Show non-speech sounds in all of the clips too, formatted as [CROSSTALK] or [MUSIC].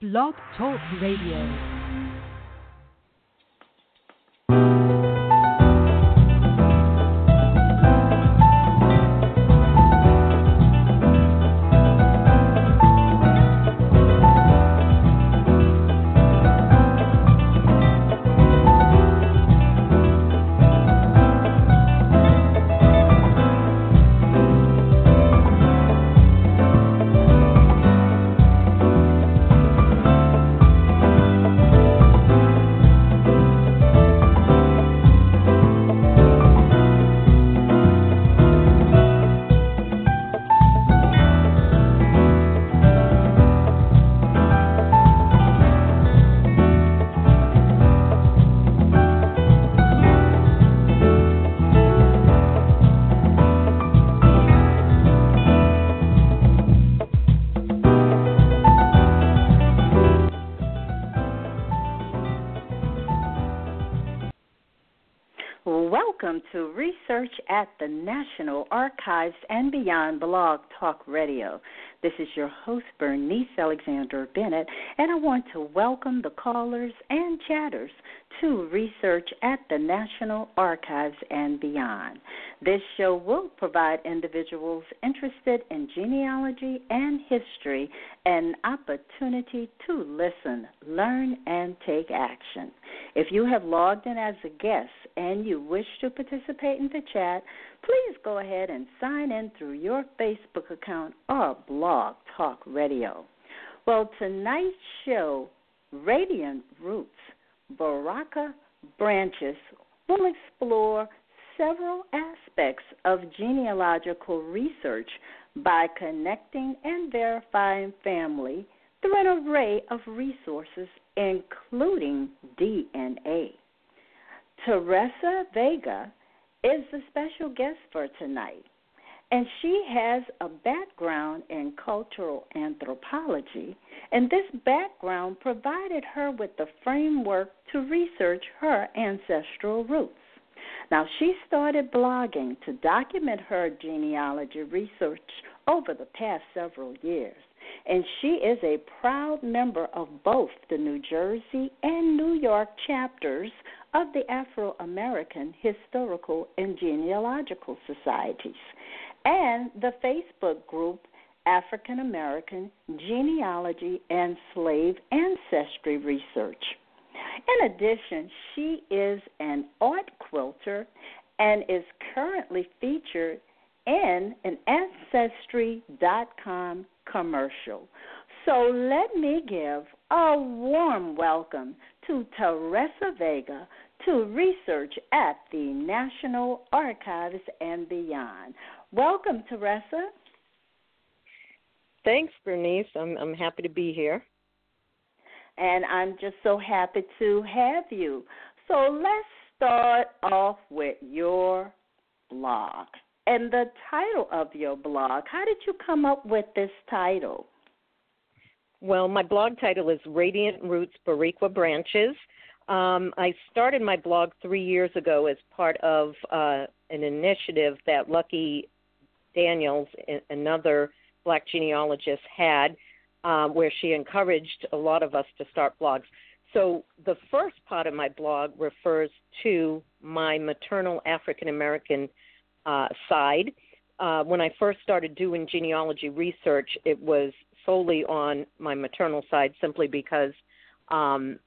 Blog Talk Radio. At the National Archives and Beyond Blog Talk Radio. This is your host, Bernice Alexander Bennett, and I want to welcome the callers and chatters to Research at the National Archives and Beyond. This show will provide individuals interested in genealogy and history an opportunity to listen, learn, and take action. If you have logged in as a guest and you wish to participate in the chat, please go ahead and sign in through your Facebook account or Blog Talk Radio. Well, tonight's show, Radiant Roots, Boricua Branches, will explore several aspects of genealogical research by connecting and verifying family through an array of resources, including DNA. Teresa Vega is the special guest for tonight. And she has a background in cultural anthropology, and this background provided her with the framework to research her ancestral roots. Now, she started blogging to document her genealogy research over the past several years, and she is a proud member of both the New Jersey and New York chapters of the Afro American Historical and Genealogical Societies and the Facebook group African American Genealogy and Slave Ancestry Research. In addition, she is an art quilter and is currently featured in an Ancestry.com commercial. So let me give a warm welcome to Teresa Vega to research at the National Archives and beyond. Welcome, Teresa. Thanks, Bernice. I'm I'm happy to be here. And I'm just so happy to have you. So let's start off with your blog and the title of your blog. How did you come up with this title? Well, my blog title is Radiant Roots Boricua Branches. Um, I started my blog three years ago as part of uh, an initiative that Luckie Daniels, another black genealogist, had, um, where she encouraged a lot of us to start blogs. So the first part of my blog refers to my maternal African American uh, side. Uh, when I first started doing genealogy research, it was solely on my maternal side simply because um,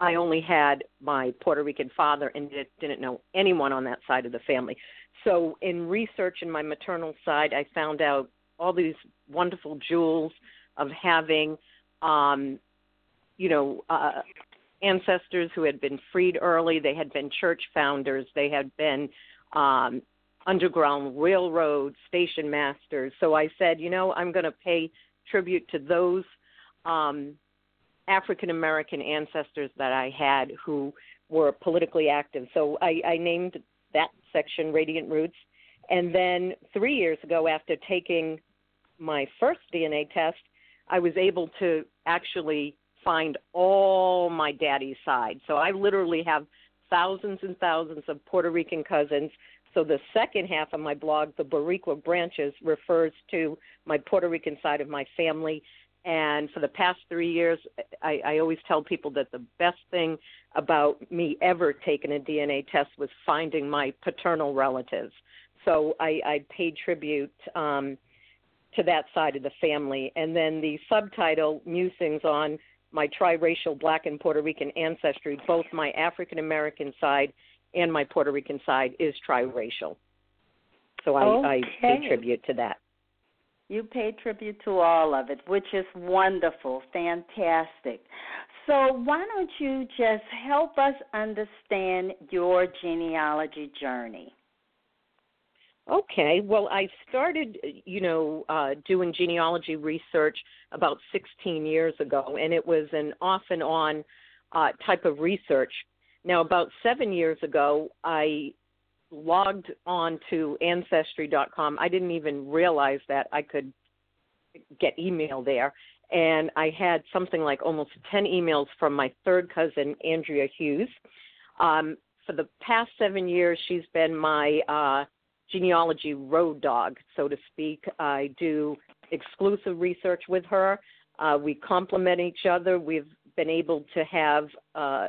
I only had my Puerto Rican father and didn't know anyone on that side of the family. So, in research in my maternal side, I found out all these wonderful jewels of having, um, you know, uh, ancestors who had been freed early. They had been church founders. They had been um, underground railroad station masters. So I said, you know, I'm going to pay tribute to those um, African American ancestors that I had who were politically active. So I, I named that section Radiant Roots. And then three years ago, after taking my first DNA test, I was able to actually find all my daddy's side. So I literally have thousands and thousands of Puerto Rican cousins. So the second half of my blog, the Boricua Branches, refers to my Puerto Rican side of my family And for the past three years, I, I always tell people that the best thing about me ever taking a DNA test was finding my paternal relatives. So I, I paid tribute um, to that side of the family. And then the subtitle, Musings on my triracial black and Puerto Rican ancestry, both my African American side and my Puerto Rican side is triracial. So I, okay. I pay tribute to that. You pay tribute to all of it, which is wonderful, fantastic. So, why don't you just help us understand your genealogy journey? Okay. Well, I started, you know, uh, doing genealogy research about 16 years ago, and it was an off and on uh, type of research. Now, about seven years ago, I logged on to Ancestry.com. I didn't even realize that I could get email there. And I had something like almost 10 emails from my third cousin, Andrea Hughes. Um, for the past seven years, she's been my uh, genealogy road dog, so to speak. I do exclusive research with her. Uh, we complement each other. We've been able to have uh,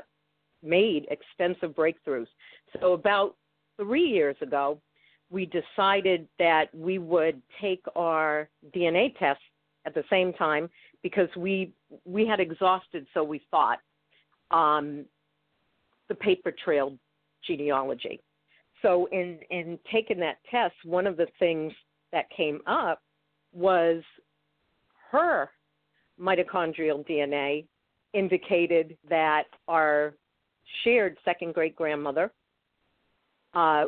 made extensive breakthroughs. So, about three years ago, we decided that we would take our DNA tests at the same time because we we had exhausted, so we thought, um, the paper trail genealogy. So in in taking that test, one of the things that came up was her mitochondrial DNA indicated that our shared second great grandmother, uh,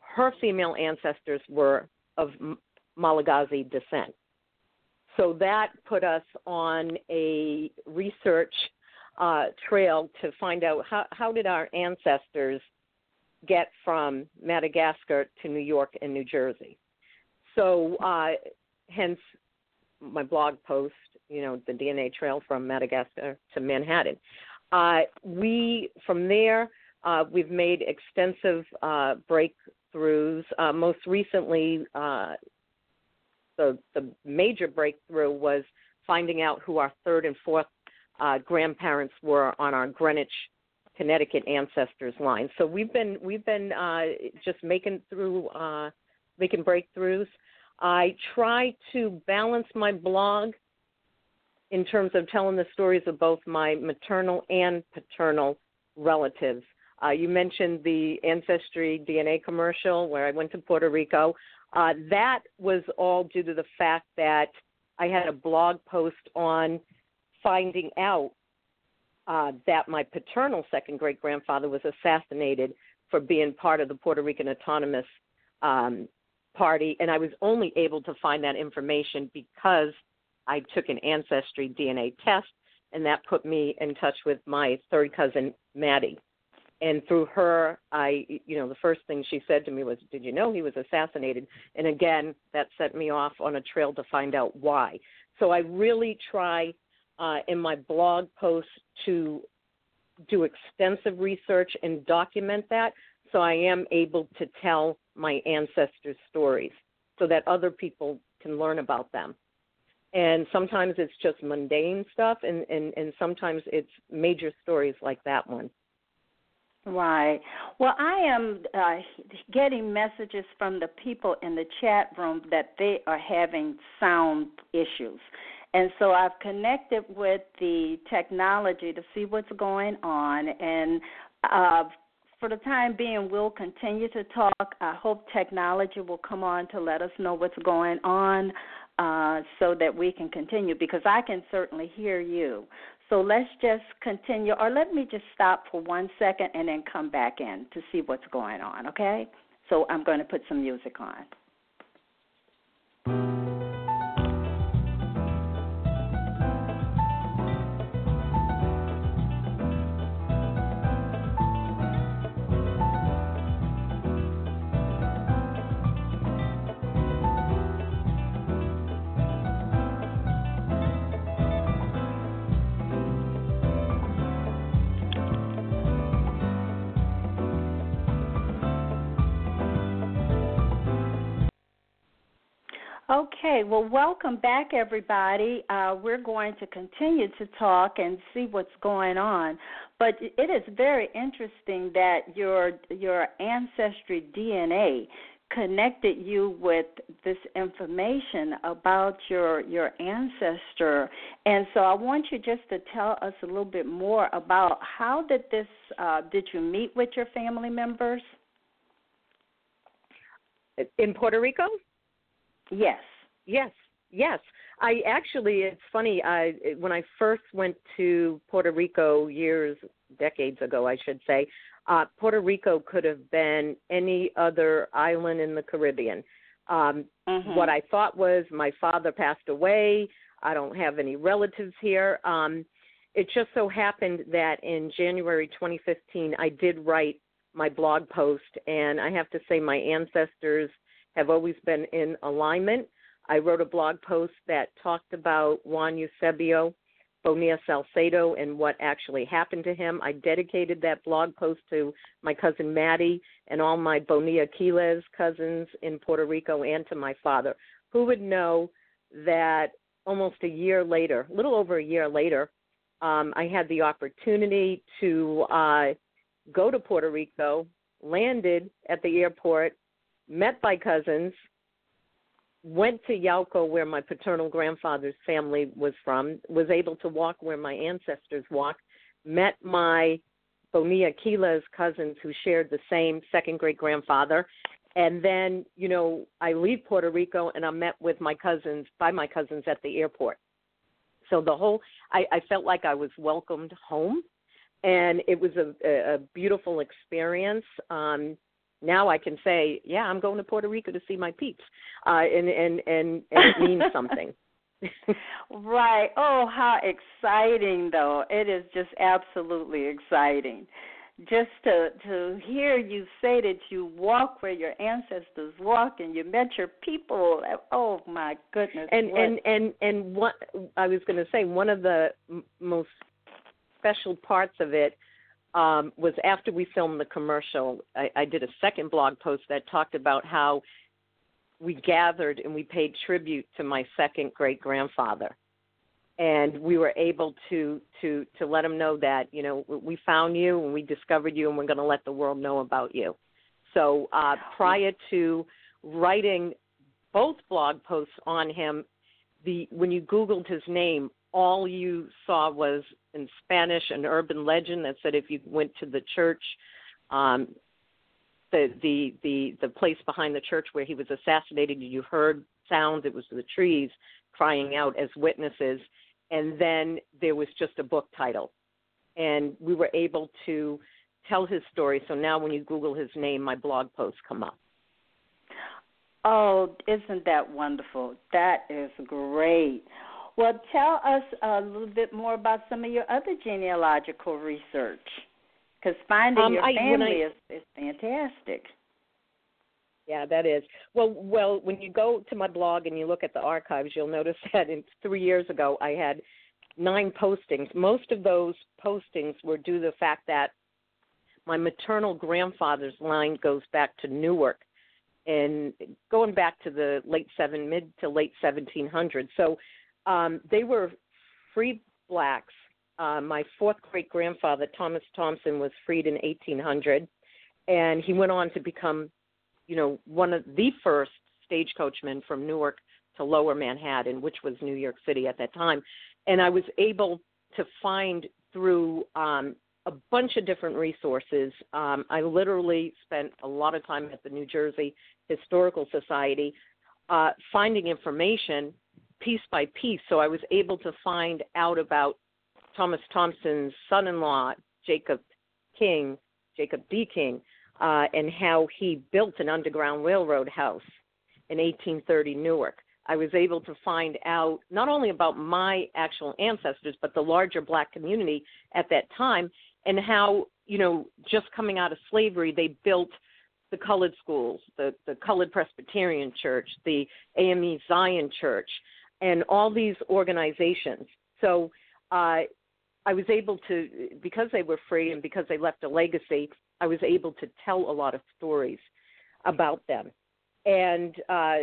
her female ancestors were of Malagasy descent. So that put us on a research uh, trail to find out how, how did our ancestors get from Madagascar to New York and New Jersey. So, uh, hence my blog post, you know, the DNA trail from Madagascar to Manhattan. Uh, we, from there, uh, we've made extensive uh, breakthroughs. Uh, most recently, uh, the, the major breakthrough was finding out who our third and fourth grandparents were on our Greenwich Connecticut ancestors line. So we've been we've been uh, just making through uh, making breakthroughs. I try to balance my blog in terms of telling the stories of both my maternal and paternal relatives. Uh, you mentioned the Ancestry DNA commercial where I went to Puerto Rico. Uh, that was all due to the fact that I had a blog post on finding out uh, that my paternal second great grandfather was assassinated for being part of the Puerto Rican Autonomous um, Party, and I was only able to find that information because I took an ancestry DNA test, and that put me in touch with my third cousin Maddie. And through her, I, you know, the first thing she said to me was, "Did you know he was assassinated?" And again, that set me off on a trail to find out why. So I really try uh, in my blog posts to do extensive research and document that so I am able to tell my ancestors' stories so that other people can learn about them. And sometimes it's just mundane stuff, and, and, and sometimes it's major stories like that one. Right. Well, I am uh, getting messages from the people in the chat room that they are having sound issues. And so I've connected with the technology to see what's going on. And uh, for the time being, we'll continue to talk. I hope technology will come on to let us know what's going on uh, so that we can continue because I can certainly hear you. So let's just continue, or let me just stop for one second and then come back in to see what's going on, okay? So I'm going to put some music on. Okay, well, welcome back, everybody. Uh, we're going to continue to talk and see what's going on, but it is very interesting that your your ancestry DNA connected you with this information about your your ancestor. And so i want you just to tell us a little bit more about how did this uh, did you meet with your family members? In puerto rico? Yes yes yes i actually it's funny i when i first went to puerto rico years decades ago i should say uh, Puerto Rico could have been any other island in the Caribbean. Um, mm-hmm. What I thought was my father passed away. I don't have any relatives here. Um, it just so happened that in January 2015, I did write my blog post, and I have to say my ancestors have always been in alignment. I wrote a blog post that talked about Juan Eusebio Bonilla Salcedo and what actually happened to him. I dedicated that blog post to my cousin Maddie and all my Bonilla Quiles cousins in Puerto Rico and to my father. Who would know that almost a year later, a little over a year later, um, I had the opportunity to uh, go to Puerto Rico, landed at the airport, met my cousins, went to Yauco, where my paternal grandfather's family was from, was able to walk where my ancestors walked, met my Bonilla Quiles cousins who shared the same second great grandfather. And then, you know, I leave Puerto Rico and I'm met with my cousins, by my cousins at the airport. So the whole, I, I felt like I was welcomed home. And it was a, a beautiful experience. Um, now I can say, yeah, I'm going to Puerto Rico to see my peeps, uh, and and and, and it means [LAUGHS] something. right. Oh, how exciting though. It is just absolutely exciting. Just to to hear you say that you walk where your ancestors walked and you met your people. Oh my goodness. And what... and and and what I was going to say one of the m- most special parts of it um, was after we filmed the commercial. I, I did a second blog post that talked about how we gathered and we paid tribute to my second great grandfather and we were able to to to let him know that you know we found you and we discovered you and we're going to let the world know about you so uh prior to writing both blog posts on him the when you googled his name all you saw was in Spanish an urban legend that said if you went to the church, um, the the the the place behind the church where he was assassinated, you heard sounds. It was the trees crying out as witnesses, and then there was just a book title, and we were able to tell his story. So now when you Google his name, my blog posts come up. Oh, isn't that wonderful? That is great. Well, tell us a little bit more about some of your other genealogical research, because finding um, your I, family I, is, is fantastic. Yeah, that is. Well, well, when you go to my blog and you look at the archives, you'll notice [LAUGHS] that in three years ago I had nine postings. Most of those postings were due to the fact that my maternal grandfather's line goes back to Newark, and going back to the late seven, mid to late 1700s. So um, they were free blacks. Uh, my fourth great grandfather, Thomas Thompson, was freed in 1800, and he went on to become, you know, one of the first stagecoachmen from Newark to Lower Manhattan, which was New York City at that time. And I was able to find through um, a bunch of different resources. Um, I literally spent a lot of time at the New Jersey Historical Society uh, finding information piece by piece. So I was able to find out about Thomas Thompson's son in law, Jacob King, Jacob D. King, uh, and how he built an underground railroad house in 1830 Newark. I was able to find out not only about my actual ancestors, but the larger black community at that time, and how, you know, just coming out of slavery, they built the colored schools, the, the colored Presbyterian Church, the AME Zion Church, and all these organizations. So uh, I was able to, because they were free and because they left a legacy, I was able to tell a lot of stories about them. And uh,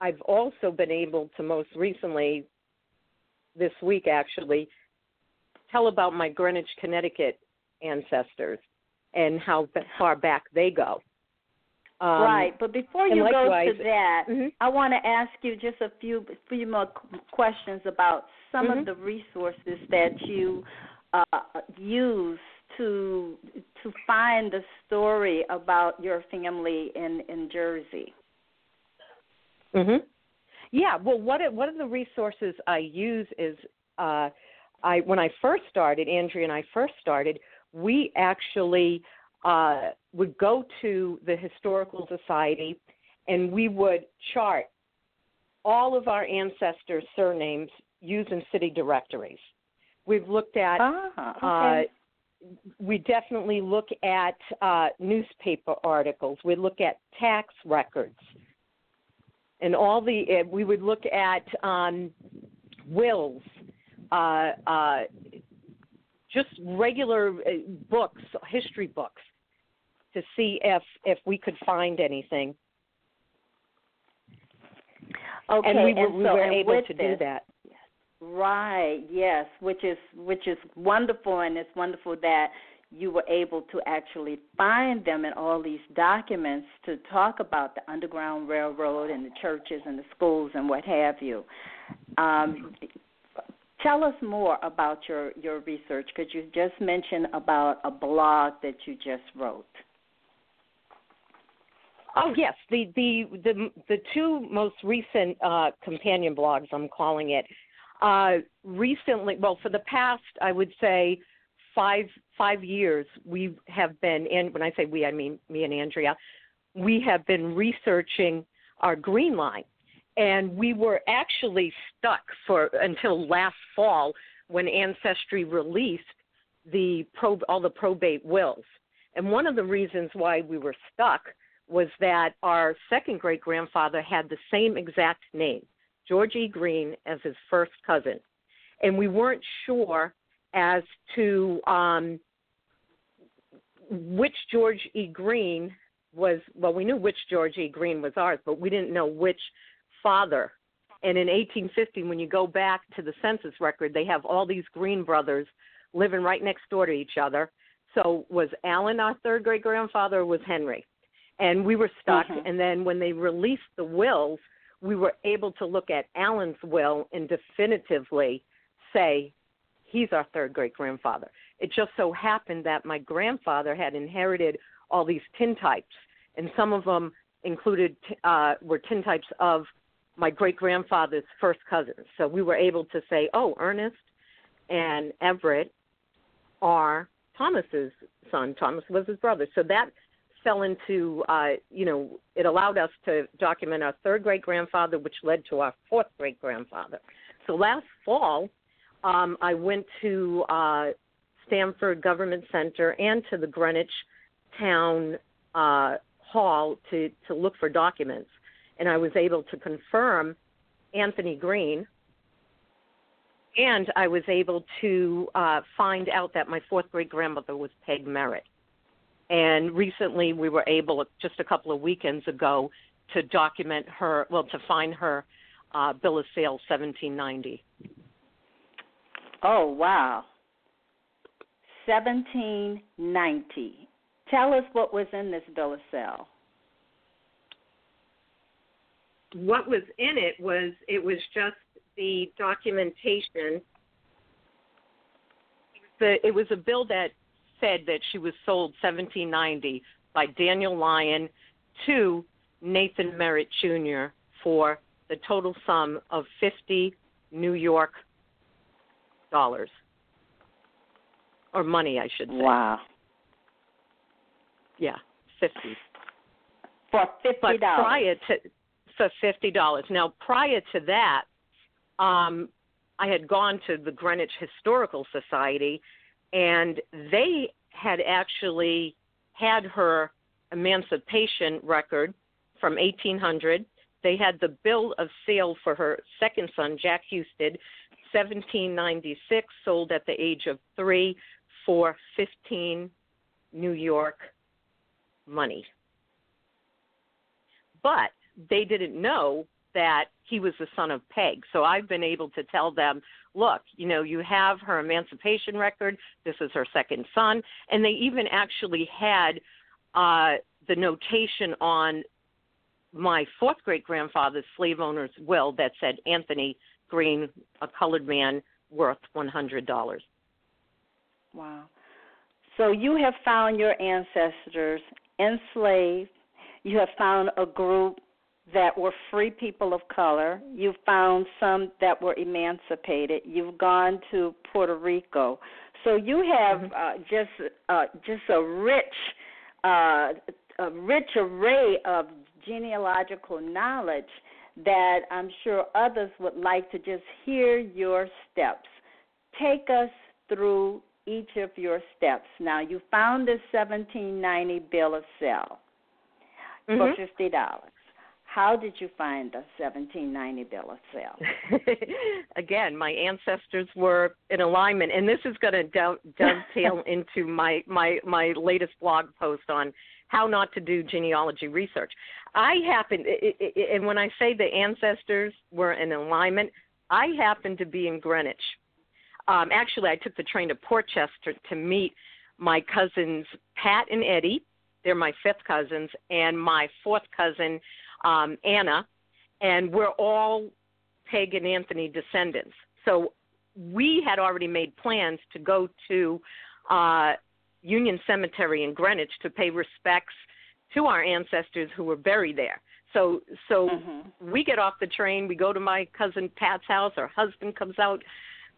I've also been able to most recently, this week actually, tell about my Greenwich, Connecticut ancestors and how far back they go. Um, right, but before you likewise, go to that, mm-hmm. I want to ask you just a few few more questions about some mm-hmm. of the resources that you uh, use to to find the story about your family in in Jersey. Mhm. Yeah. Well, what one of the resources I use is uh, I when I first started, Andrea and I first started, we actually uh, would go to the historical society and we would chart all of our ancestors' surnames using city directories. We've looked at. Ah, okay. uh, we definitely look at uh, newspaper articles. We look at tax records, and all the. Uh, we would look at um, wills, uh, uh just regular uh, books, history books, to see if if we could find anything. Okay, and we were, and we were able to this, do that. Right. Yes, which is which is wonderful, and it's wonderful that you were able to actually find them in all these documents to talk about the Underground Railroad and the churches and the schools and what have you. Um, tell us more about your your research because you just mentioned about a blog that you just wrote. Oh yes, the the the the two most recent uh, companion blogs I'm calling it uh, recently, well, for the past, I would say five five years, we have been, and when I say we, I mean me and Andrea, we have been researching our green line, and we were actually stuck for until last fall when Ancestry released the prob all the probate wills, and one of the reasons why we were stuck was that our second great grandfather had the same exact name. George E. Green as his first cousin. And we weren't sure as to um, which George E. Green was, well, we knew which George E. Green was ours, but we didn't know which father. And in 1850, when you go back to the census record, they have all these Green brothers living right next door to each other. So was Allen our third great grandfather or was Henry? And we were stuck. Mm-hmm. And then when they released the wills, we were able to look at Allen's will and definitively say he's our third great grandfather. It just so happened that my grandfather had inherited all these tintypes, and some of them included uh, were tintypes of my great grandfather's first cousins. So we were able to say, oh, Ernest and Everett are Thomas's son. Thomas was his brother. So that fell into, uh, you know, it allowed us to document our third great grandfather, which led to our fourth great grandfather. So last fall, um, I went to uh, Stamford Government Center and to the Greenwich Town uh, Hall to, to look for documents. And I was able to confirm Anthony Green, and I was able to uh, find out that my fourth great grandmother was Peg Merritt. And recently, we were able, just a couple of weekends ago, to document her, well, to find her uh, bill of sale 1790. Oh, wow. 1790. Tell us what was in this bill of sale. What was in it was it was just the documentation. The, it was a bill that said that she was sold 1790 by Daniel Lyon to Nathan Merritt Jr. for the total sum of 50 New York dollars or money, I should say. Wow. Yeah, 50. For fifty But dollars. prior to for fifty dollars. Now, prior to that, um, I had gone to the Greenwich Historical Society and they had actually had her emancipation record from 1800. They had the bill of sale for her second son, Jack Husted, 1796, sold at the age of three for 15 New York money. But they didn't know that he was the son of Peg. So I've been able to tell them, look, you know, you have her emancipation record. This is her second son, and they even actually had uh, the notation on my fourth great grandfather's slave owner's will that said Anthony Green, a colored man, worth one hundred dollars. Wow. So you have found your ancestors enslaved. You have found a group that were free people of color. You've found some that were emancipated. You've gone to Puerto Rico. So you have mm-hmm. uh, just uh, just a rich uh, a rich array of genealogical knowledge that I'm sure others would like to just hear your steps. Take us through each of your steps. Now, you found this 1790 bill of sale mm-hmm. for fifty dollars. How did you find the 1790 bill of sale? [LAUGHS] Again, my ancestors were in alignment, and this is going to dovetail [LAUGHS] into my my my latest blog post on how not to do genealogy research. I happen, and when I say the ancestors were in alignment, I happened to be in Greenwich. Um, actually, I took the train to Portchester to meet my cousins Pat and Eddie. They're my fifth cousins, and my fourth cousin um, Anna, and we're all Peg and Anthony descendants. So we had already made plans to go to uh, Union Cemetery in Greenwich to pay respects to our ancestors who were buried there. So so mm-hmm. we get off the train, we go to my cousin Pat's house, her husband comes out.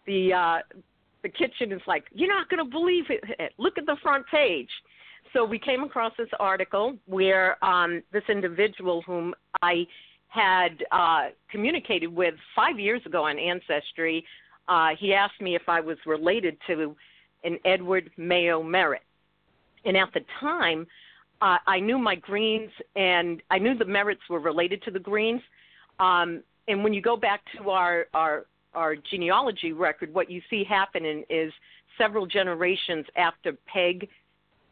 The uh the kitchen is like, You're not gonna believe it. Look at the front page. So we came across this article where um this individual whom I had uh communicated with five years ago on Ancestry, uh he asked me if I was related to an Edward Mayo Merritt. And at the time, uh, I knew my Greens and I knew the Merritts were related to the Greens. Um, and when you go back to our, our our genealogy record, what you see happening is several generations after Peg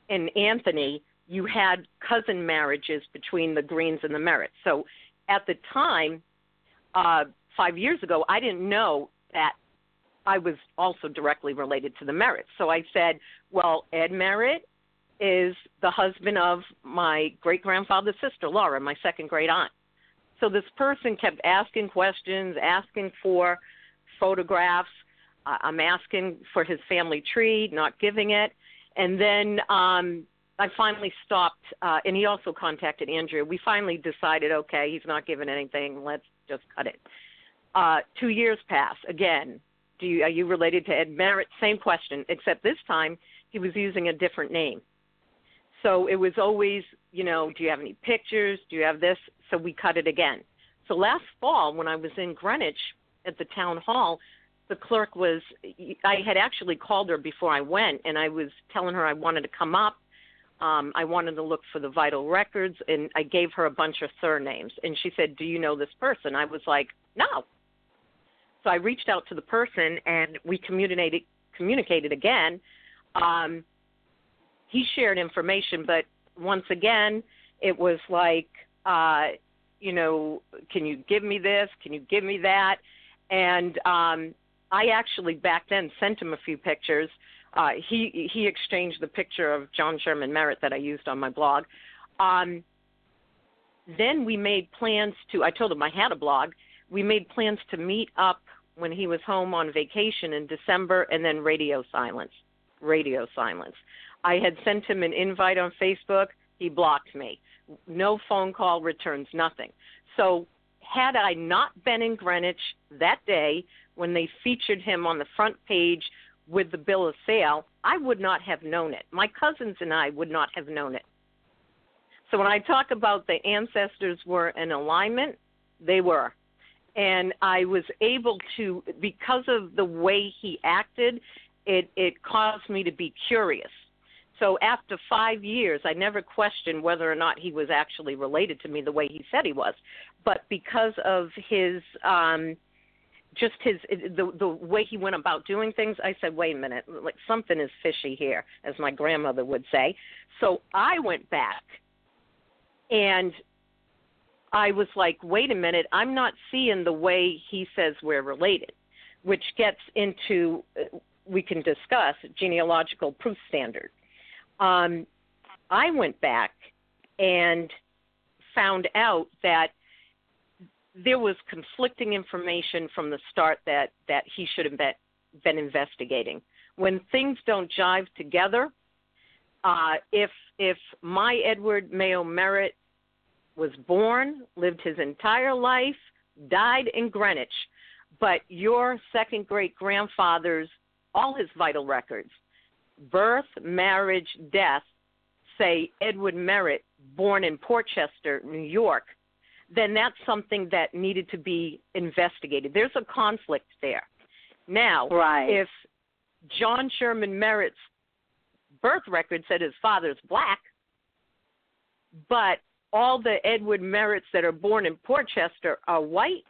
and Anthony, you had cousin marriages between the Greens and the Merritts. So at the time, uh, five years ago, I didn't know that I was also directly related to the Merritts. So I said, well, Ed Merritt is the husband of my great grandfather's sister, Laura, my second great aunt. So this person kept asking questions, asking for photographs. Uh, I'm asking for his family tree, not giving it. And then um, I finally stopped, uh, and he also contacted Andrew. We finally decided, okay, he's not giving anything. Let's just cut it. Uh, two years pass. Again, do you, are you related to Ed Merritt? Same question, except this time he was using a different name. So it was always, you know, do you have any pictures? Do you have this? So we cut it again. So last fall, when I was in Greenwich at the town hall, the clerk was, I had actually called her before I went, and I was telling her I wanted to come up. Um, I wanted to look for the vital records, and I gave her a bunch of surnames. And she said, Do you know this person? I was like, No, so I reached out to the person and we communicated communicated again. Um, he shared information, but once again, it was like, uh, you know, can you give me this? Can you give me that? And um, I actually back then sent him a few pictures. Uh, he he exchanged the picture of John Sherman Merritt that I used on my blog. Um, then we made plans to. I told him I had a blog. We made plans to meet up when he was home on vacation in December, and then radio silence. Radio silence. I had sent him an invite on Facebook. He blocked me. No phone call returns, nothing. So, had I not been in Greenwich that day when they featured him on the front page with the bill of sale, I would not have known it. My cousins and I would not have known it. So, when I talk about the ancestors were in alignment, they were and I was able to because of the way he acted, it it caused me to be curious. So after five years, I never questioned whether or not he was actually related to me the way he said he was, but because of his um, just his the the way he went about doing things, I said, wait a minute, like something is fishy here, as my grandmother would say. So I went back and I was like, wait a minute, I'm not seeing the way he says we're related, which gets into uh, we can discuss genealogical proof standard. Um, I went back and found out that there was conflicting information from the start that that he should have been, been investigating. When things don't jive together, uh, if if my Edward Mayo Merritt was born, lived his entire life, died in Greenwich, but your second great grandfather's all his vital records, birth, marriage, death, say Edward Merritt, born in Portchester, New York, then that's something that needed to be investigated. There's a conflict there. Now, right. if John Sherman Merritt's birth record said his father's black, but all the Edward Merritts that are born in Portchester are white,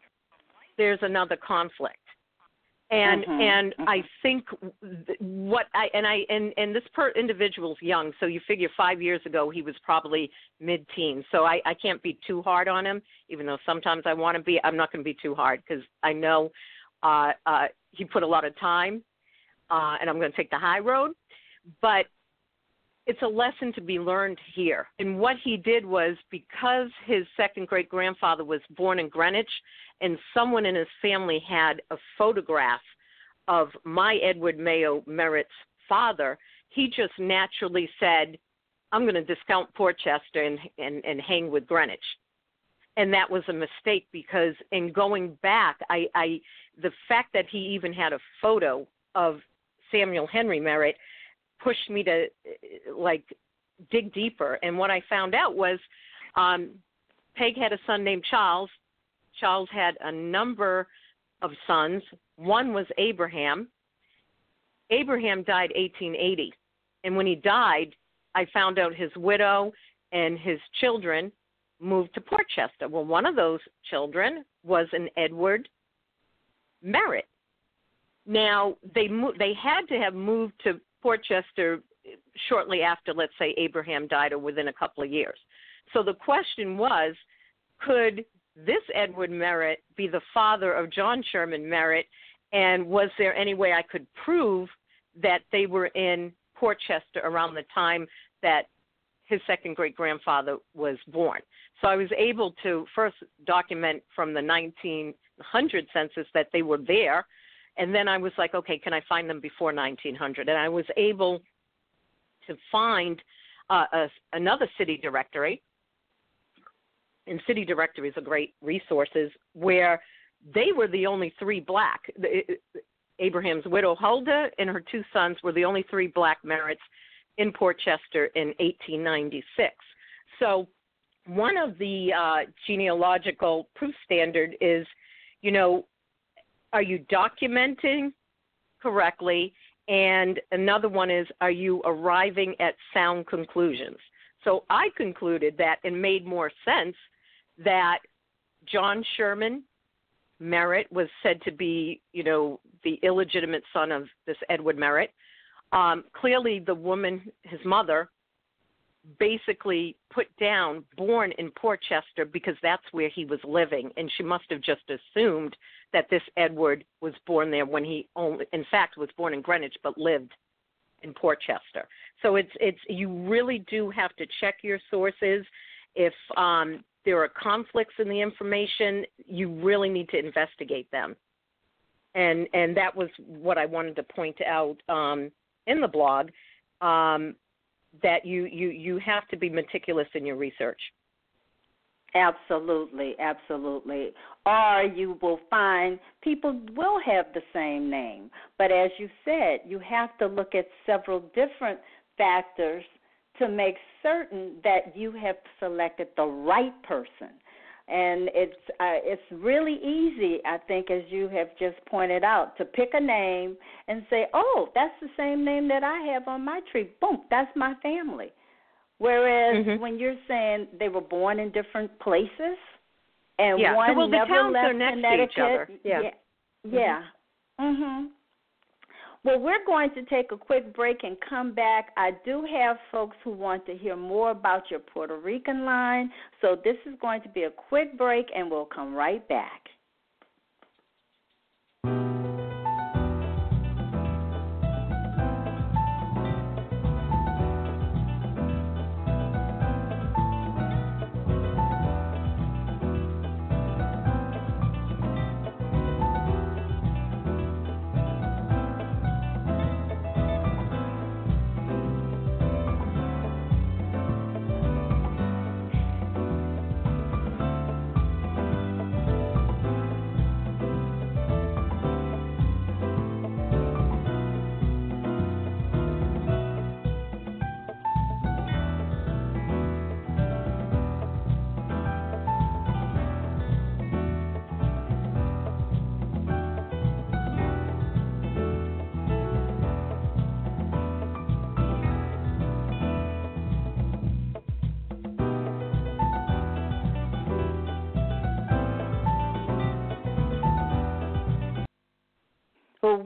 there's another conflict and mm-hmm, and mm-hmm. I think what I and I and and this per individual's young, so you figure five years ago he was probably mid-teen, so I I can't be too hard on him, even though sometimes I want to be. I'm not going to be too hard because I know uh, uh, he put a lot of time, uh, and I'm going to take the high road, but it's a lesson to be learned here. And what he did was because his second great grandfather was born in Greenwich and someone in his family had a photograph of my Edward Mayo Merritt's father, he just naturally said, I'm going to discount Portchester and, and, and hang with Greenwich. And that was a mistake because in going back, I, I the fact that he even had a photo of Samuel Henry Merritt pushed me to like dig deeper. And what I found out was um, Peg had a son named Charles. Charles had a number of sons. One was Abraham. Abraham died 1880. And when he died, I found out his widow and his children moved to Portchester. Well, one of those children was an Edward Merritt. Now they mo- they had to have moved to Portchester shortly after, let's say, Abraham died or within a couple of years. So the question was could this Edward Merritt be the father of John Sherman Merritt? And was there any way I could prove that they were in Portchester around the time that his second great grandfather was born? So I was able to first document from the 1900 census that they were there and then I was like, okay, can I find them before 1900? And I was able to find uh, a, another city directory, and city directories are great resources where they were the only three black. Abraham's widow Huldah and her two sons were the only three black Merritts in Portchester in 1896. So one of the uh, genealogical proof standard is, you know, are you documenting correctly? And another one is, are you arriving at sound conclusions? So I concluded that it made more sense that John Sherman Merritt was said to be, you know, the illegitimate son of this Edward Merritt. Um, clearly, the woman, his mother, basically put down born in Portchester because that's where he was living, and she must have just assumed that this Edward was born there when he only, in fact, was born in Greenwich but lived in Portchester. So it's it's you really do have to check your sources. If um, there are conflicts in the information, you really need to investigate them. And and that was what I wanted to point out um, in the blog. Um, that you, you, you have to be meticulous in your research. Absolutely, absolutely. Or you will find people will have the same name. But as you said, you have to look at several different factors to make certain that you have selected the right person and it's uh, it's really easy i think as you have just pointed out to pick a name and say oh that's the same name that i have on my tree boom that's my family whereas mm-hmm. when you're saying they were born in different places and yeah. one well, never the towns left are next Connecticut to each other. yeah yeah, yeah. mhm Well, we're going to take a quick break and come back. I do have folks who want to hear more about your Puerto Rican line, so this is going to be a quick break, and we'll come right back.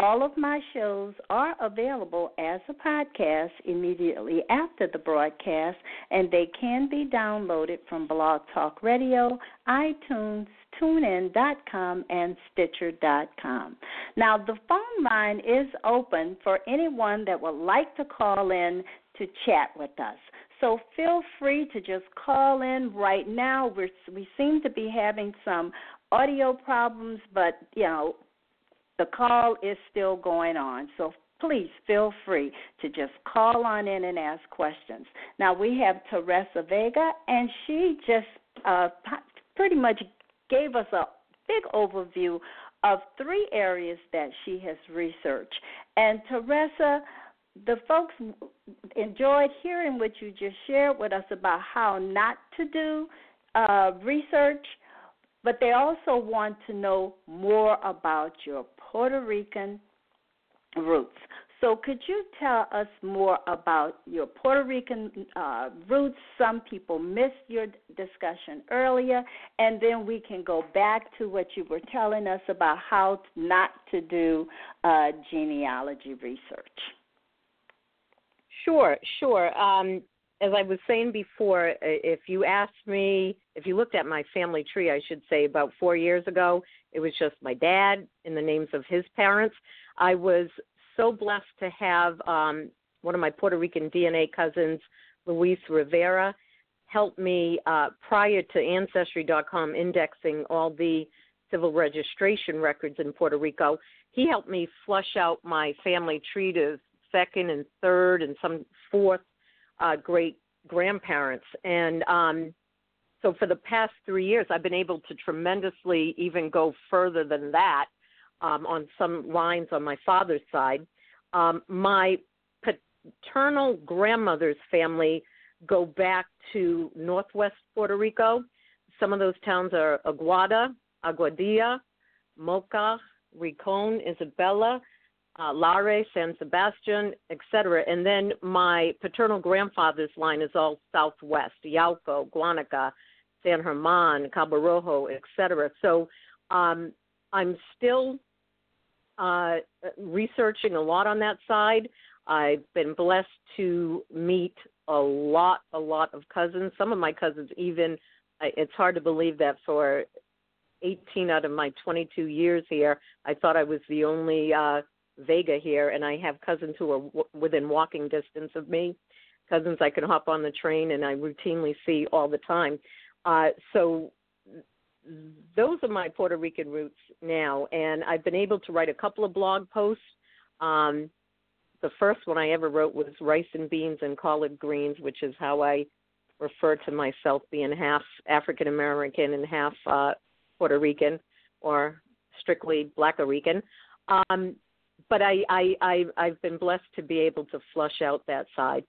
All of my shows are available as a podcast immediately after the broadcast, and they can be downloaded from Blog Talk Radio, iTunes, TuneIn.com, and Stitcher.com. Now, the phone line is open for anyone that would like to call in to chat with us. So feel free to just call in right now. We're, we seem to be having some audio problems, but you know the call is still going on. So please feel free to just call on in and ask questions. Now we have Teresa Vega, and she just uh, pretty much gave us a big overview of three areas that she has researched. And Teresa, the folks enjoyed hearing what you just shared with us about how not to do uh, research, but they also want to know more about your Puerto Rican roots. So, could you tell us more about your Puerto Rican uh, roots? Some people missed your discussion earlier, and then we can go back to what you were telling us about how not to do uh, genealogy research. Sure, sure. Um, as I was saying before, if you asked me, if you looked at my family tree, I should say about four years ago, it was just my dad in the names of his parents. I was so blessed to have um, one of my Puerto Rican DNA cousins, Luis Rivera, help me uh, prior to Ancestry.com indexing all the civil registration records in Puerto Rico. He helped me flush out my family tree to second and third and some fourth uh, great grandparents. And um, so for the past three years, I've been able to tremendously even go further than that um, on some lines on my father's side. Um, my paternal grandmother's family go back to northwest Puerto Rico. Some of those towns are Aguada, Aguadilla, Moca, Rincon, Isabela, uh, Lares, San Sebastian, etc. And then my paternal grandfather's line is all southwest, Yauco, Guanica, San German, Cabo Rojo, etc. So um, I'm still uh, researching a lot on that side. I've been blessed to meet a lot, a lot of cousins. Some of my cousins, even, it's hard to believe that for 18 out of my 22 years here, I thought I was the only uh, Vega here, and I have cousins who are w- within walking distance of me, cousins I can hop on the train and I routinely see all the time. Uh, so those are my Puerto Rican roots now, and I've been able to write a couple of blog posts. Um, the first one I ever wrote was rice and beans and collard greens, which is how I refer to myself being half African American and half uh, Puerto Rican or strictly Black Rican. Um, but I, I I I've been blessed to be able to flush out that side.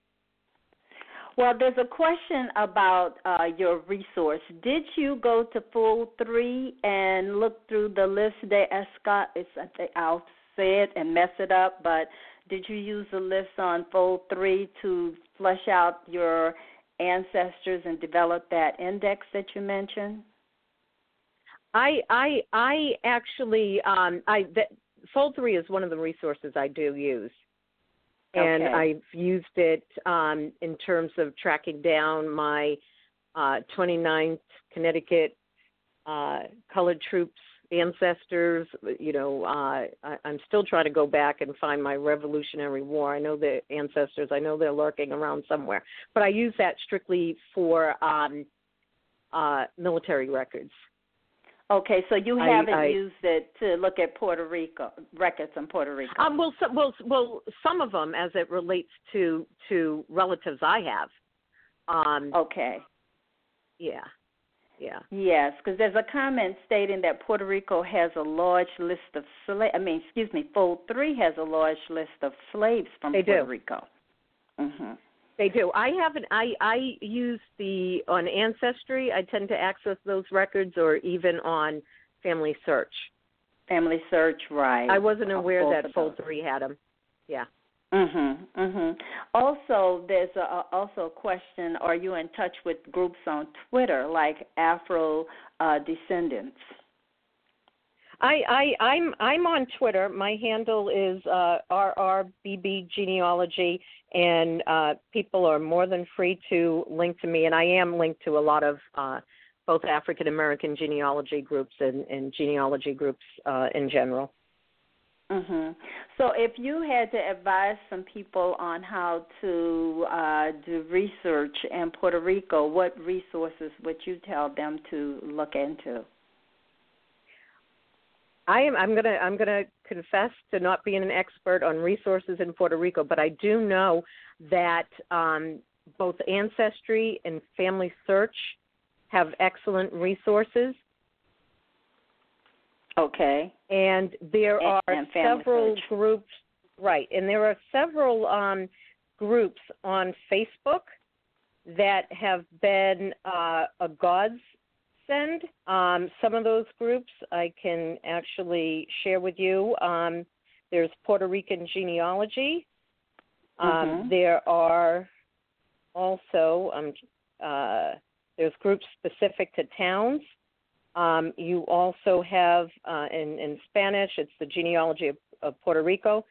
Well, there's a question about uh, your resource. Did you go to Fold Three and look through the list de Escott? It's I think I'll say it and mess it up, but did you use the list on Fold Three to flesh out your ancestors and develop that index that you mentioned? I I I actually um I that Fold Three is one of the resources I do use and Okay. I've used it um, in terms of tracking down my uh, 29th Connecticut uh, colored troops ancestors. You know, uh, I, I'm still trying to go back and find my Revolutionary War. I know the ancestors. I know they're lurking around somewhere, but I use that strictly for um, uh, military records. Okay, so you haven't I- used it to look at Puerto Rico records in Puerto Rico. Um, well, so, well, well, some of them as it relates to to relatives I have. Um, okay. Yeah, yeah. Yes, because there's a comment stating that Puerto Rico has a large list of slaves. I mean, excuse me, Fold Three has a large list of slaves from They Puerto do. Rico. Mhm. They do. I haven't. I I use the on Ancestry. I tend to access those records, or even on Family Search. Family Search, right? I wasn't aware that Fold Three had them. Yeah. Mhm. Mhm. Also, there's a, a- also a question: Are you in touch with groups on Twitter like Afro uh, Descendants? I I I'm I'm on Twitter. My handle is uh, RRBB Genealogy, and uh, people are more than free to link to me. And I am linked to a lot of uh, both African American genealogy groups and, and genealogy groups uh, in general. Mhm. So, if you had to advise some people on how to uh, do research in Puerto Rico, what resources would you tell them to look into? I am. I'm gonna. I'm gonna confess to not being an expert on resources in Puerto Rico, but I do know that um, both Ancestry and Family Search have excellent resources, Okay. and there And- are and several Search. groups. Right, and there are several um, groups on Facebook that have been uh, a Um, some of those groups I can actually share with you. Um, there's Puerto Rican genealogy. Um, Mhm. There are also um, uh, there's groups specific to towns. Um, you also have uh, in, in Spanish, it's the genealogy of, of Puerto Rico,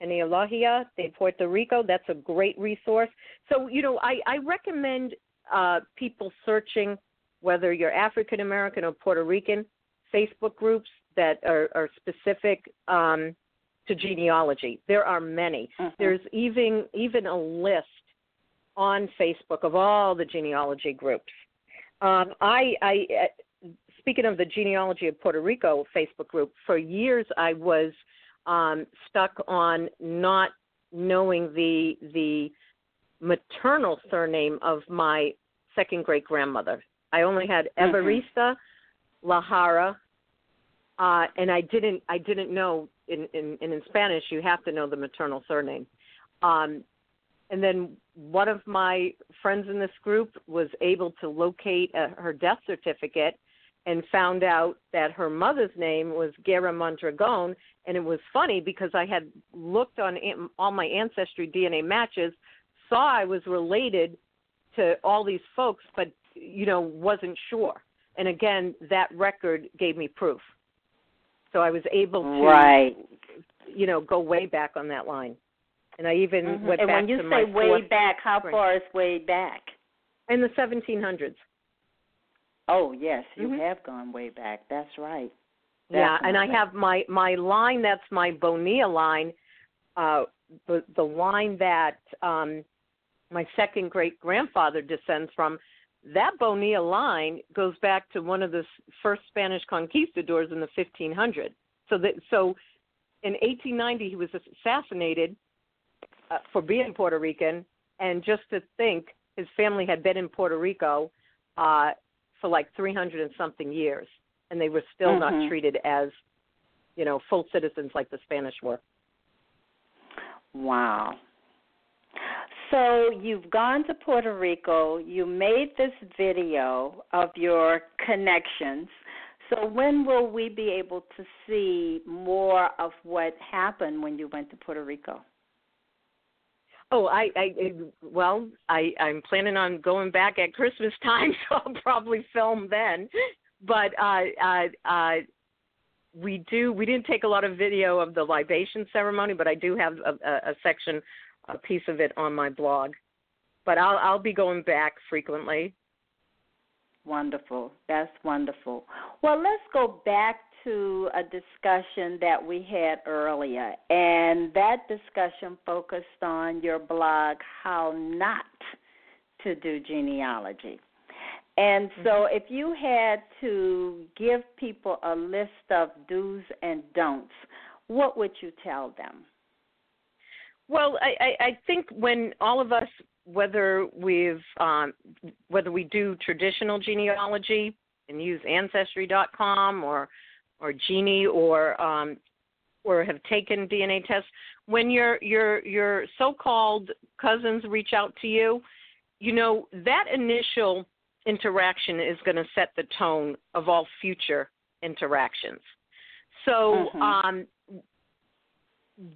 and Genealogía de Puerto Rico. That's a great resource. So, you know, I, I recommend uh, people searching whether you're African American or Puerto Rican, Facebook groups that are, are specific um, to genealogy. There are many. Mhm. There's even even a list on Facebook of all the genealogy groups. Um, I, I uh, speaking of the genealogy of Puerto Rico Facebook group, for years I was um, stuck on not knowing the the maternal surname of my second great grandmother. I only had Mhm. Evarista Lahara, uh, and I didn't I didn't know in, in in Spanish you have to know the maternal surname. Um, and then one of my friends in this group was able to locate uh, her death certificate and found out that her mother's name was Guerra Mondragon. And it was funny because I had looked on an- all my ancestry DNA matches, saw I was related to all these folks, but you know wasn't sure. And again, that record gave me proof. So I was able to, Right. you know, go way back on that line. And I even Mhm. went And back when you say way back, how grade. far is way back? in the 1700s. Oh yes, you Mhm. have gone way back. That's right. Yeah, and I have my my line. That's my Bonilla line. Uh, the the line that um, my second great grandfather descends from. That Bonilla line goes back to one of the first Spanish conquistadors in the 1500s. So that so in 1890 he was assassinated uh, for being Puerto Rican, and just to think his family had been in Puerto Rico uh, for like 300 and something years, and they were still Mhm. not treated as, you know, full citizens like the Spanish were. Wow. So you've gone to Puerto Rico, you made this video of your connections. So when will we be able to see more of what happened when you went to Puerto Rico? Oh, I, I, well, I, I'm planning on going back at Christmas time, [LAUGHS] so I'll probably film then. But uh, uh, uh, we do. We didn't take a lot of video of the libation ceremony, but I do have a, a, a section, a piece of it on my blog. But I'll, I'll be going back frequently. Wonderful. That's wonderful. Well, let's go back to a discussion that we had earlier, and that discussion focused on your blog, How Not to Do Genealogy. And so, mm-hmm. if you had to give people a list of do's and don'ts, what would you tell them? Well, I, I think when all of us, whether we've um, whether we do traditional genealogy and use Ancestry.com or or Geni or um, or have taken DNA tests, when your your your so-called cousins reach out to you, you know that initial interaction is going to set the tone of all future interactions. So mm-hmm. um,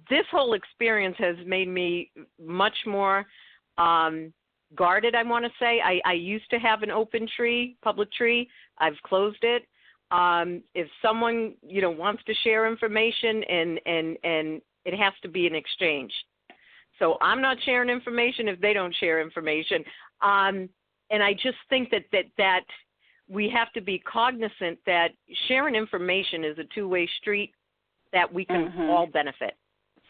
this whole experience has made me much more um, guarded. I want to say I, I used to have an open tree, public tree. I've closed it um, if someone you know wants to share information and and and it has to be an exchange so i'm not sharing information if they don't share information um, and i just think that that that we have to be cognizant that sharing information is a two way street that we can mm-hmm. all benefit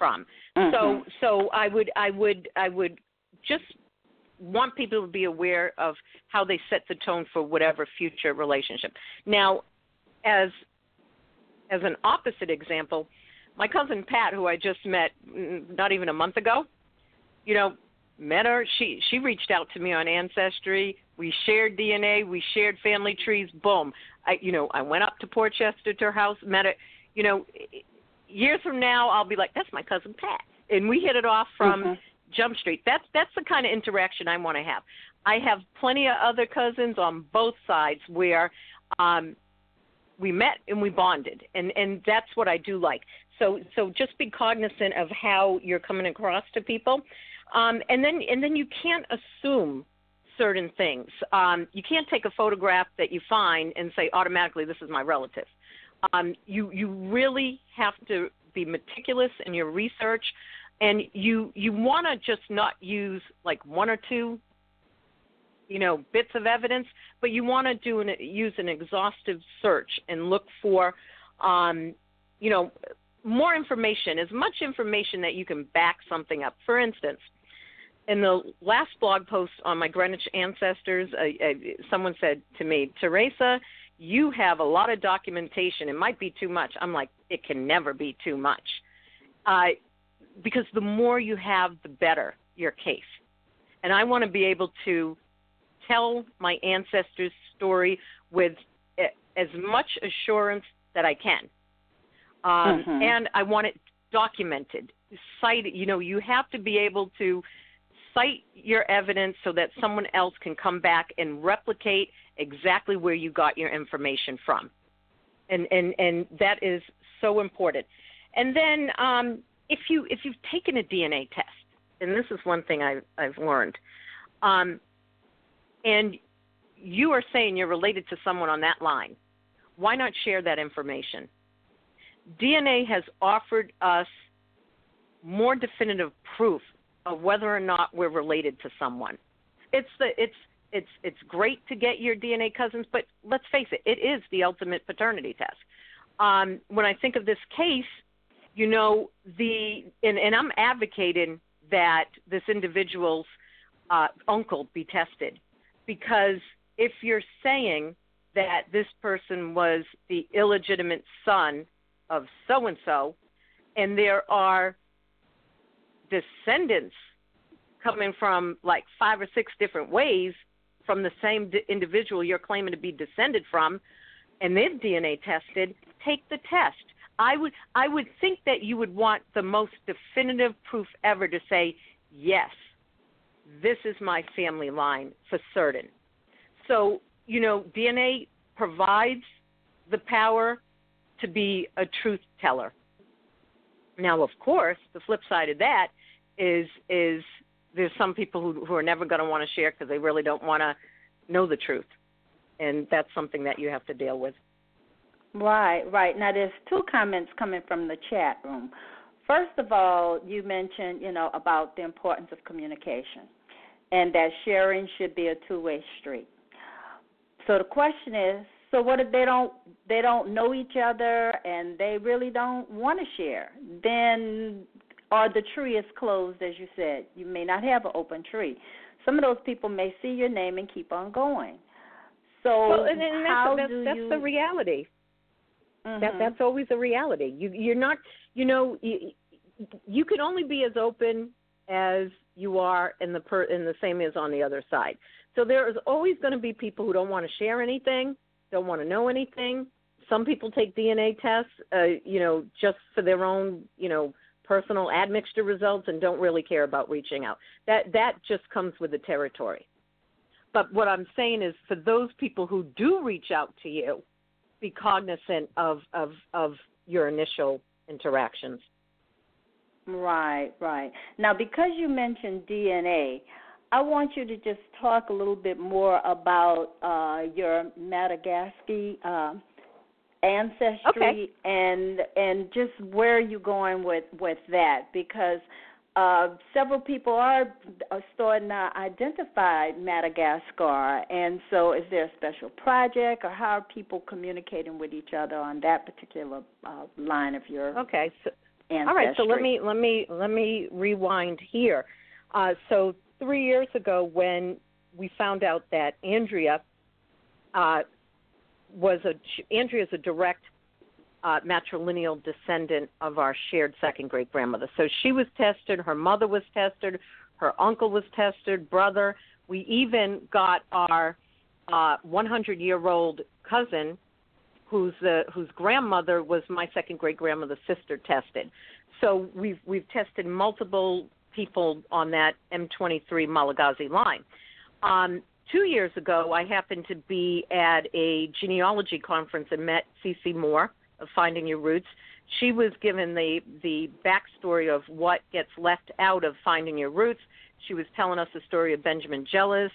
from mm-hmm. so so i would i would i would just want people to be aware of how they set the tone for whatever future relationship. Now, as as an opposite example, my cousin Pat, who I just met not even a month ago, you know, met her. She she reached out to me on Ancestry. We shared DNA. We shared family trees. Boom. I you know I went up to Port Chester to her house, met her. You know, years from now I'll be like, that's my cousin Pat, and we hit it off from mm-hmm. Jump Street. That's that's the kind of interaction I want to have. I have plenty of other cousins on both sides where um, we met and we bonded and and that's what I do like. So so just be cognizant of how you're coming across to people. Um, and then and then you can't assume certain things. Um, you can't take a photograph that you find and say automatically this is my relative. Um, you you really have to be meticulous in your research, and you you want to just not use like one or two you know bits of evidence, but you want to do an, use an exhaustive search and look for, um, you know, more information, as much information that you can back something up. For instance, in the last blog post on my Greenwich ancestors, uh, uh, someone said to me, Teresa, you have a lot of documentation. It might be too much. I'm like, it can never be too much. Uh, because the more you have, the better your case. And I want to be able to tell my ancestors' story with as much assurance that I can. Um, mm-hmm. And I want it documented, cited. You know, you have to be able to cite your evidence so that someone else can come back and replicate exactly where you got your information from. And and and that is so important. And then um, if you if you've taken a DNA test, and this is one thing I, I've learned, um, and you are saying you're related to someone on that line, why not share that information? DNA has offered us more definitive proof of whether or not we're related to someone. It's the it's it's it's great to get your DNA cousins, but let's face it, it is the ultimate paternity test. Um, when I think of this case, you know the and, and I'm advocating that this individual's uh, uncle be tested because if you're saying that this person was the illegitimate son of so and so, and there are descendants coming from like five or six different ways from the same individual you're claiming to be descended from, and they've DNA tested, take the test. I would I would think that you would want the most definitive proof ever to say yes, this is my family line for certain. So you know, DNA provides the power to be a truth teller. Now, of course, the flip side of that is is there's some people who who are never going to want to share because they really don't want to know the truth, and that's something that you have to deal with. Right, right. Now, there's two comments coming from the chat room. First of all, you mentioned, you know, about the importance of communication and that sharing should be a two-way street. So the question is, so what if they don't they don't know each other and they really don't want to share? Then or the tree is closed as you said. You may not have an open tree. Some of those people may see your name and keep on going. So well, and, and how that's, do that's you... the reality. Mm-hmm. That that's always a reality. You you're not you know you, you can only be as open as you are in the per, in the same as on the other side. So there is always going to be people who don't want to share anything, don't want to know anything. Some people take DNA tests, uh, you know, just for their own, you know, personal admixture results and don't really care about reaching out. That that just comes with the territory. But what I'm saying is for those people who do reach out to you, be cognizant of of of your initial interactions. Right, right. Now, because you mentioned DNA, I want you to just talk a little bit more about uh, your Madagascar uh, ancestry okay. and and just where are you're going with with that because uh, several people are, are starting to identify Madagascar, and so is there a special project, or how are people communicating with each other on that particular uh, line of your okay? So, ancestry? all right, so let me let me let me rewind here. Uh, so three years ago, when we found out that Andrea uh, was a Andrea is a direct uh, matrilineal descendant of our shared second great grandmother. So she was tested, her mother was tested, her uncle was tested, brother. We even got our 100 uh, year old cousin, whose whose grandmother was my second great grandmother's sister, tested. So we've we've tested multiple people on that M23 Malagasy line. Um, two years ago, I happened to be at a genealogy conference and met Cece Moore of Finding Your Roots. She was given the the backstory of what gets left out of Finding Your Roots. She was telling us the story of Benjamin Jealous,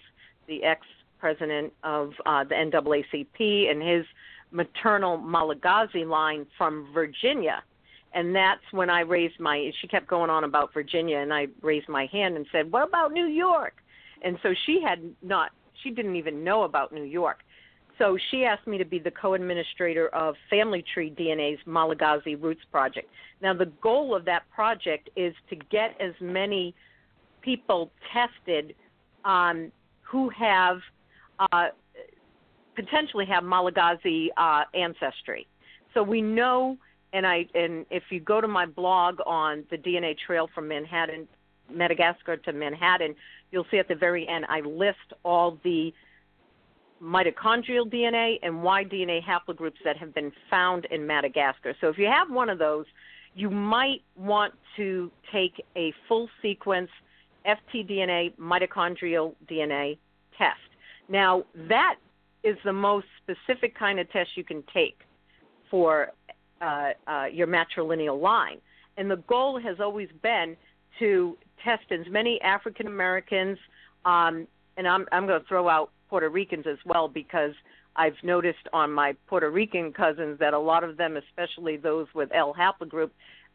the ex president of uh, the NAACP, and his maternal Malagasy line from Virginia. And that's when I raised my. She kept going on about Virginia, and I raised my hand and said, "What about New York?" And so she had not. She didn't even know about New York. So she asked me to be the co-administrator of Family Tree DNA's Malagasy Roots Project. Now the goal of that project is to get as many people tested um, who have uh, potentially have Malagasy uh, ancestry. So we know, and I and if you go to my blog on the DNA trail from Manhattan, Madagascar to Manhattan, you'll see at the very end I list all the mitochondrial DNA and Y DNA haplogroups that have been found in Madagascar. So if you have one of those, you might want to take a full sequence ftDNA mitochondrial DNA test. Now, that is the most specific kind of test you can take for uh, uh, your matrilineal line. And the goal has always been to test as many African Americans, um, and I'm, I'm going to throw out Puerto Ricans as well because I've noticed on my Puerto Rican cousins that a lot of them, especially those with L haplogroup,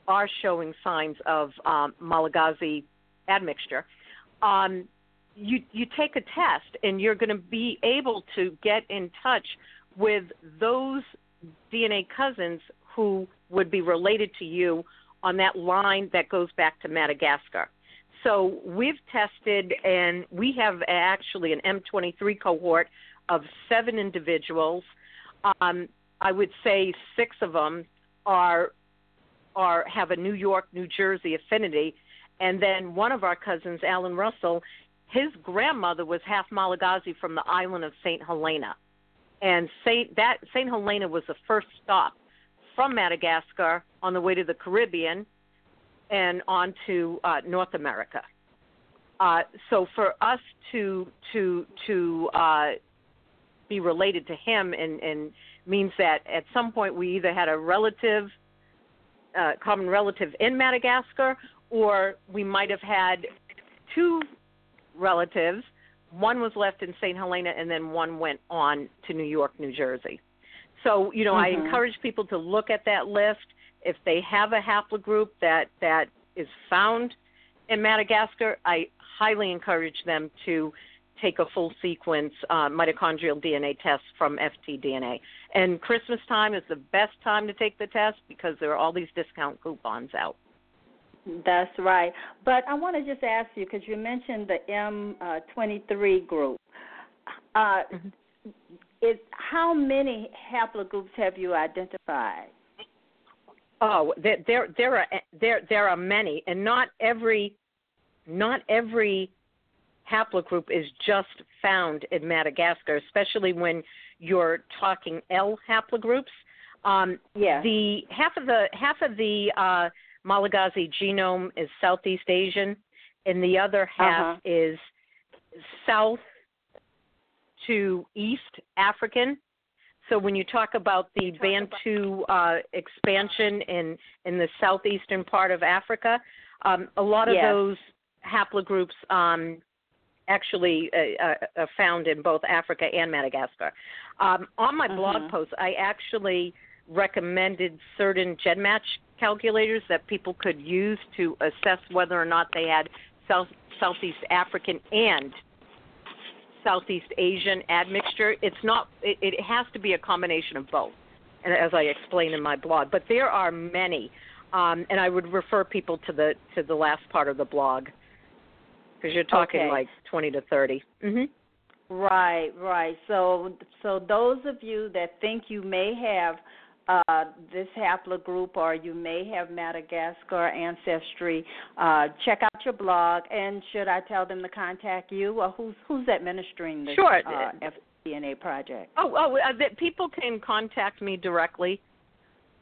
are showing signs of um, Malagasy admixture. Um, you you take a test and you're going to be able to get in touch with those DNA cousins who would be related to you on that line that goes back to Madagascar. So we've tested, and we have actually an M23 cohort of seven individuals. Um, I would say six of them are are have a New York, New Jersey affinity, and then one of our cousins, Alan Russell, his grandmother was half Malagasy from the island of Saint Helena, and Saint that Saint Helena was the first stop from Madagascar on the way to the Caribbean and on to uh, North America. Uh, so for us to to to uh, be related to him and, and means that at some point we either had a relative, uh, common relative in Madagascar, or we might have had two relatives. One was left in St. Helena, and then one went on to New York, New Jersey. So, you know, Mm-hmm. I encourage people to look at that list. If they have a haplogroup that that is found in Madagascar, I highly encourage them to take a full sequence uh, mitochondrial DNA test from FTDNA. And Christmas time is the best time to take the test because there are all these discount coupons out. That's right. But I want to just ask you because you mentioned the M23 group. Uh, Mhm. is how many haplogroups have you identified? Oh, there there there are there there are many, and not every not every haplogroup is just found in Madagascar, especially when you're talking L haplogroups. Um, Yes. the half of the half of the uh, Malagasy genome is Southeast Asian, and the other half Uh-huh. is South to East African. So when you talk about the Bantu uh, expansion in in the southeastern part of Africa, um, a lot of Yes. those haplogroups um, actually uh, uh, are found in both Africa and Madagascar. Um, on my blog Mhm. post, I actually recommended certain GEDmatch calculators that people could use to assess whether or not they had South Southeast African and Southeast Asian admixture. It's not. It, it has to be a combination of both, and as I explain in my blog. But there are many, um, and I would refer people to the to the last part of the blog because you're talking Okay. like 20 to 30. hmm Right, right. So, so those of you that think you may have uh, this haplogroup or you may have Madagascar ancestry, uh, check out your blog. And should I tell them to contact you, or who's who's administering this Sure. uh, FDNA project? Oh, oh, uh, that people can contact me directly.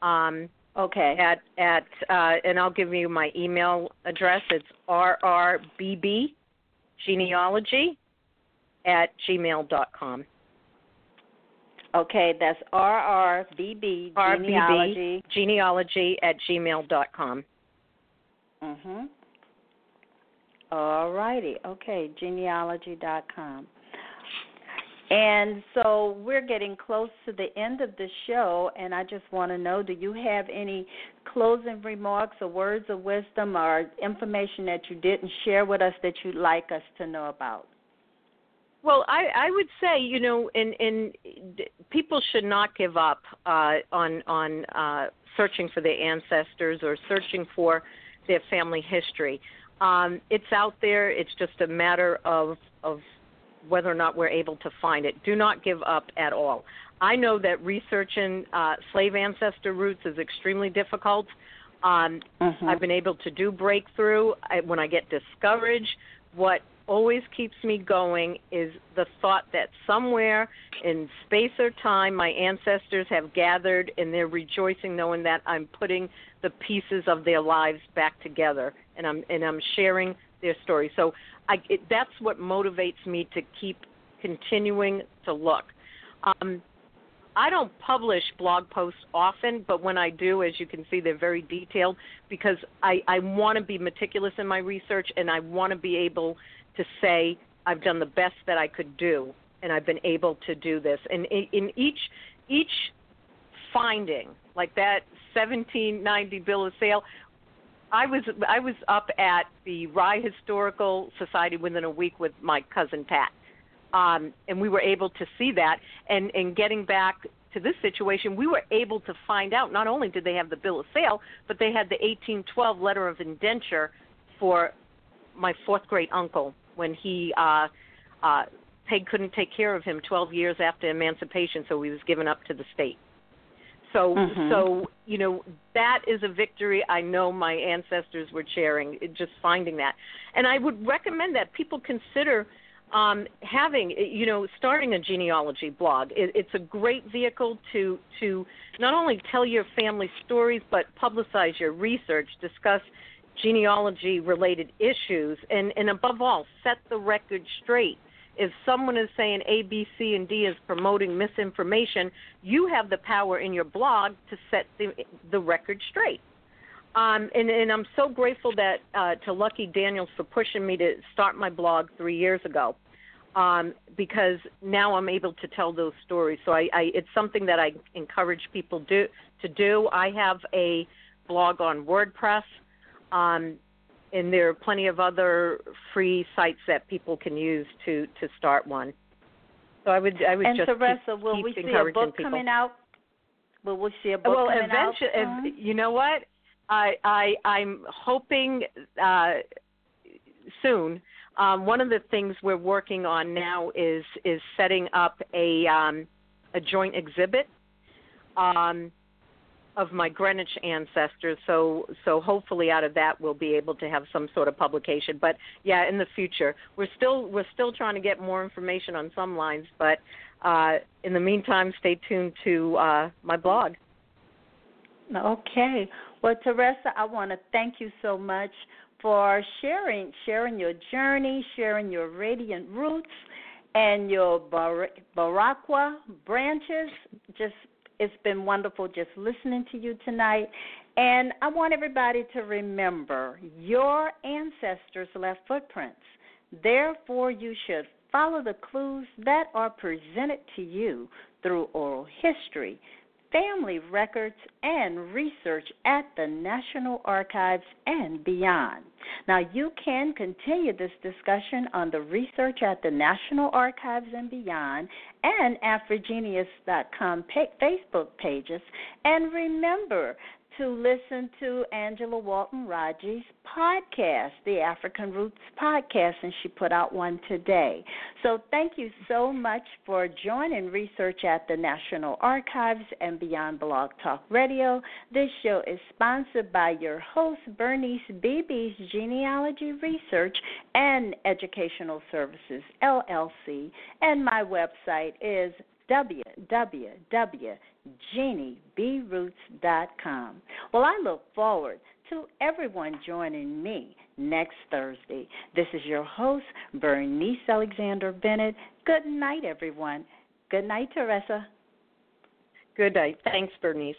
Um, Okay. at at uh, and I'll give you my email address. It's rrbb genealogy at gmail dot com. Okay, that's RRBB RBB genealogy. genealogy at gmail dot com. Mhm. All righty. Okay, genealogy.com. And so we're getting close to the end of the show, and I just want to know do you have any closing remarks or words of wisdom or information that you didn't share with us that you'd like us to know about? Well, I, I would say you know, and and people should not give up uh, on on uh, searching for their ancestors or searching for their family history. Um, it's out there. It's just a matter of of whether or not we're able to find it. Do not give up at all. I know that researching uh, slave ancestor roots is extremely difficult. Um, Mhm. I've been able to do breakthrough. I, when I get discouraged, what always keeps me going is the thought that somewhere in space or time my ancestors have gathered and they're rejoicing knowing that I'm putting the pieces of their lives back together and I'm and I'm sharing their story. So I it, that's what motivates me to keep continuing to look. Um, I don't publish blog posts often, but when I do, as you can see, they're very detailed because I, I want to be meticulous in my research and I want to be able to say I've done the best that I could do and I've been able to do this. And in, in each each finding, like that 1790 bill of sale, I was I was up at the Rye Historical Society within a week with my cousin Pat, um, and we were able to see that. And and getting back to this situation, we were able to find out not only did they have the bill of sale, but they had the 1812 letter of indenture for my fourth great uncle when he uh, uh, Peg couldn't take care of him 12 years after emancipation, so he was given up to the state. So, Mhm. so you know that is a victory. I know my ancestors were sharing. Just finding that, and I would recommend that people consider um, having you know starting a genealogy blog it, it's a great vehicle to to not only tell your family stories but publicize your research discuss genealogy related issues and and above all set the record straight if someone is saying A, B, C, and D is promoting misinformation, you have the power in your blog to set the the record straight. Um, and, and I'm so grateful that uh, to Luckie Daniels for pushing me to start my blog three years ago, um, because now I'm able to tell those stories. So I, I, it's something that I encourage people do to do. I have a blog on WordPress. Um, and there are plenty of other free sites that people can use to to start one. So I would I would and just Teresa, keep, will keep we see a book people. coming out? Will we see a book well, coming eventually, out? if, you know what? I I I'm hoping uh, soon. Um, one of the things we're working on now is is setting up a um, a joint exhibit. Um, of my Greenwich ancestors. So so hopefully out of that we'll be able to have some sort of publication. But yeah, in the future we're still we're still trying to get more information on some lines. But uh, in the meantime, stay tuned to uh, my blog. Okay. Well, Teresa, I want to thank you so much for sharing sharing your journey, sharing your radiant roots and your Bar- Boricua branches. Just it's been wonderful just listening to you tonight. And I want everybody to remember your ancestors left footprints. Therefore, you should follow the clues that are presented to you through oral history, family records, and research at the National Archives and beyond. Now, you can continue this discussion on the Research at the National Archives and Beyond and AfriGeneas.com Facebook pages. And remember to listen to Angela Walton Raji's podcast, the African Roots podcast, and she put out one today. So thank you so much for joining Research at the National Archives and Beyond Blog Talk Radio. This show is sponsored by your host, Bernice Beebe's Genealogy Research and Educational Services, LLC, and my website is www.geniebroots.com. Well, I look forward to everyone joining me next Thursday. This is your host, Bernice Alexander Bennett. Good night, everyone. Good night, Teresa. Good night. Thanks, Bernice.